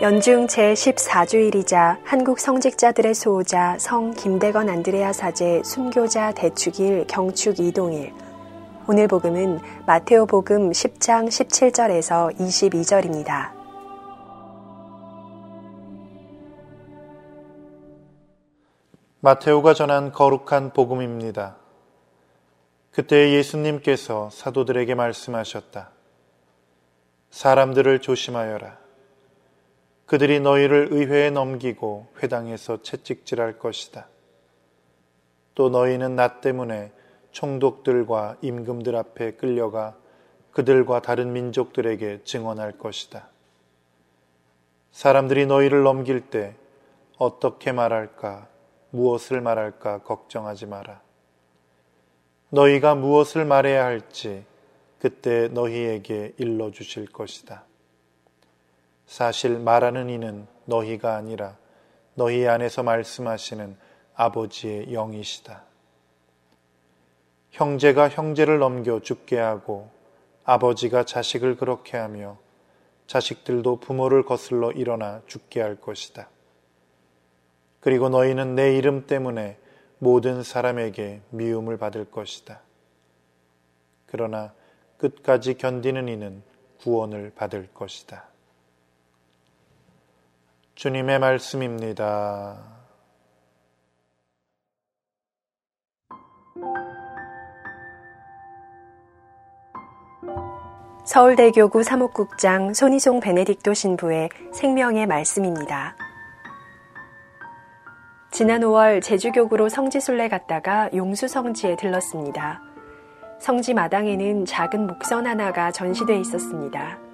연중 제14주일이자 한국 성직자들의 수호자 성 김대건 안드레아 사제 순교자 대축일 경축 이동일. 오늘 복음은 마테오 복음 10장 17절에서 22절입니다. 마테오가 전한 거룩한 복음입니다. 그때 예수님께서 사도들에게 말씀하셨다. 사람들을 조심하여라. 그들이 너희를 의회에 넘기고 회당에서 채찍질할 것이다. 또 너희는 나 때문에 총독들과 임금들 앞에 끌려가 그들과 다른 민족들에게 증언할 것이다. 사람들이 너희를 넘길 때 어떻게 말할까, 무엇을 말할까 걱정하지 마라. 너희가 무엇을 말해야 할지 그때 너희에게 일러 주실 것이다. 사실 말하는 이는 너희가 아니라 너희 안에서 말씀하시는 아버지의 영이시다. 형제가 형제를 넘겨 죽게 하고 아버지가 자식을 그렇게 하며 자식들도 부모를 거슬러 일어나 죽게 할 것이다. 그리고 너희는 내 이름 때문에 모든 사람에게 미움을 받을 것이다. 그러나 끝까지 견디는 이는 구원을 받을 것이다. 주님의 말씀입니다. 서울대교구 사목국장 손희송 베네딕토 신부의 생명의 말씀입니다. 지난 5월 제주교구로 성지순례 갔다가 용수성지에 들렀습니다. 성지 마당에는 작은 목선 하나가 전시돼 있었습니다.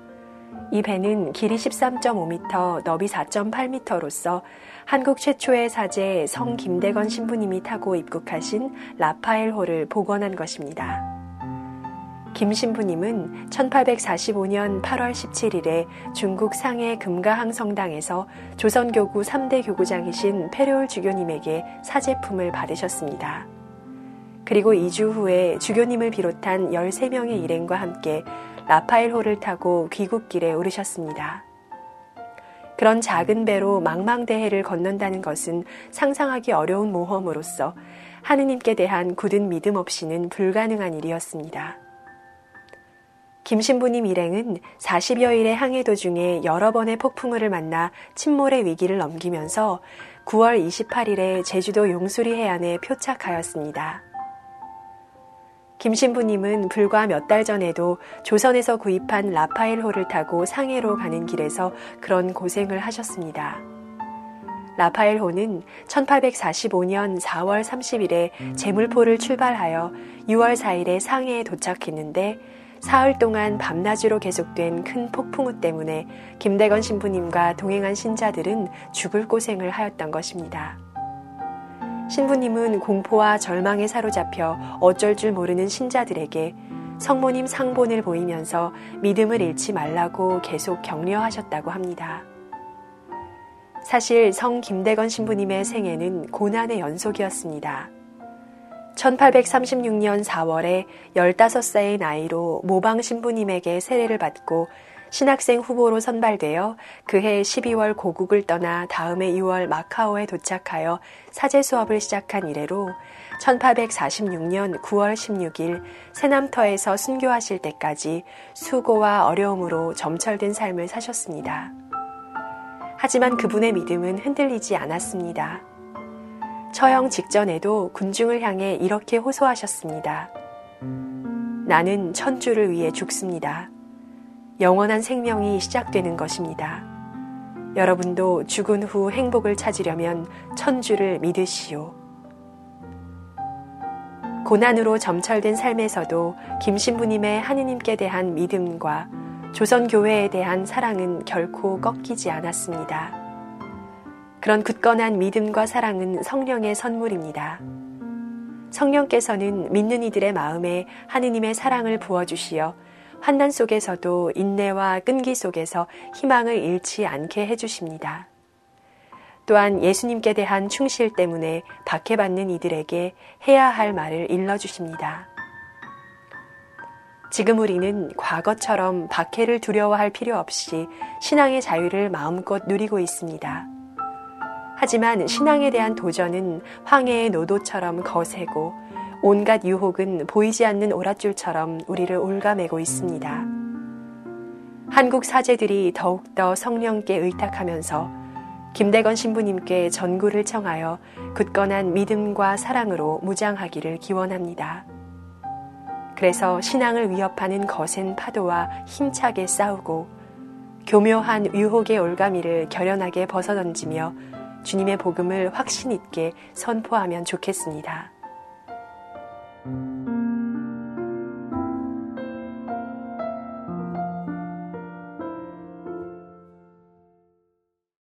이 배는 길이 13.5m, 너비 4.8m로서 한국 최초의 사제 성 김대건 신부님이 타고 입국하신 라파엘호를 복원한 것입니다. 김 신부님은 1845년 8월 17일에 중국 상해 금가항 성당에서 조선교구 3대 교구장이신 페르올 주교님에게 사제품을 받으셨습니다. 그리고 2주 후에 주교님을 비롯한 13명의 일행과 함께 라파엘호를 타고 귀국길에 오르셨습니다. 그런 작은 배로 망망대해를 건넌다는 것은 상상하기 어려운 모험으로서 하느님께 대한 굳은 믿음 없이는 불가능한 일이었습니다. 김신부님 일행은 40여일의 항해 도중에 여러 번의 폭풍우를 만나 침몰의 위기를 넘기면서 9월 28일에 제주도 용수리 해안에 표착하였습니다. 김 신부님은 불과 몇 달 전에도 조선에서 구입한 라파엘호를 타고 상해로 가는 길에서 그런 고생을 하셨습니다. 라파엘호는 1845년 4월 30일에 제물포를 출발하여 6월 4일에 상해에 도착했는데 사흘 동안 밤낮으로 계속된 큰 폭풍우 때문에 김대건 신부님과 동행한 신자들은 죽을 고생을 하였던 것입니다. 신부님은 공포와 절망에 사로잡혀 어쩔 줄 모르는 신자들에게 성모님 상본을 보이면서 믿음을 잃지 말라고 계속 격려하셨다고 합니다. 사실 성 김대건 신부님의 생애는 고난의 연속이었습니다. 1836년 4월에 15세의 나이로 모방 신부님에게 세례를 받고 신학생 후보로 선발되어 그해 12월 고국을 떠나 다음해 6월 마카오에 도착하여 사제 수업을 시작한 이래로 1846년 9월 16일 새남터에서 순교하실 때까지 수고와 어려움으로 점철된 삶을 사셨습니다. 하지만 그분의 믿음은 흔들리지 않았습니다. 처형 직전에도 군중을 향해 이렇게 호소하셨습니다. 나는 천주를 위해 죽습니다. 영원한 생명이 시작되는 것입니다. 여러분도 죽은 후 행복을 찾으려면 천주를 믿으시오. 고난으로 점철된 삶에서도 김신부님의 하느님께 대한 믿음과 조선교회에 대한 사랑은 결코 꺾이지 않았습니다. 그런 굳건한 믿음과 사랑은 성령의 선물입니다. 성령께서는 믿는 이들의 마음에 하느님의 사랑을 부어주시어 환난 속에서도 인내와 끈기 속에서 희망을 잃지 않게 해주십니다. 또한 예수님께 대한 충실 때문에 박해받는 이들에게 해야 할 말을 일러주십니다. 지금 우리는 과거처럼 박해를 두려워할 필요 없이 신앙의 자유를 마음껏 누리고 있습니다. 하지만 신앙에 대한 도전은 황해의 노도처럼 거세고 온갖 유혹은 보이지 않는 오랏줄처럼 우리를 올가매고 있습니다. 한국 사제들이 더욱더 성령께 의탁하면서 김대건 신부님께 전구를 청하여 굳건한 믿음과 사랑으로 무장하기를 기원합니다. 그래서 신앙을 위협하는 거센 파도와 힘차게 싸우고 교묘한 유혹의 올가미를 결연하게 벗어던지며 주님의 복음을 확신 있게 선포하면 좋겠습니다.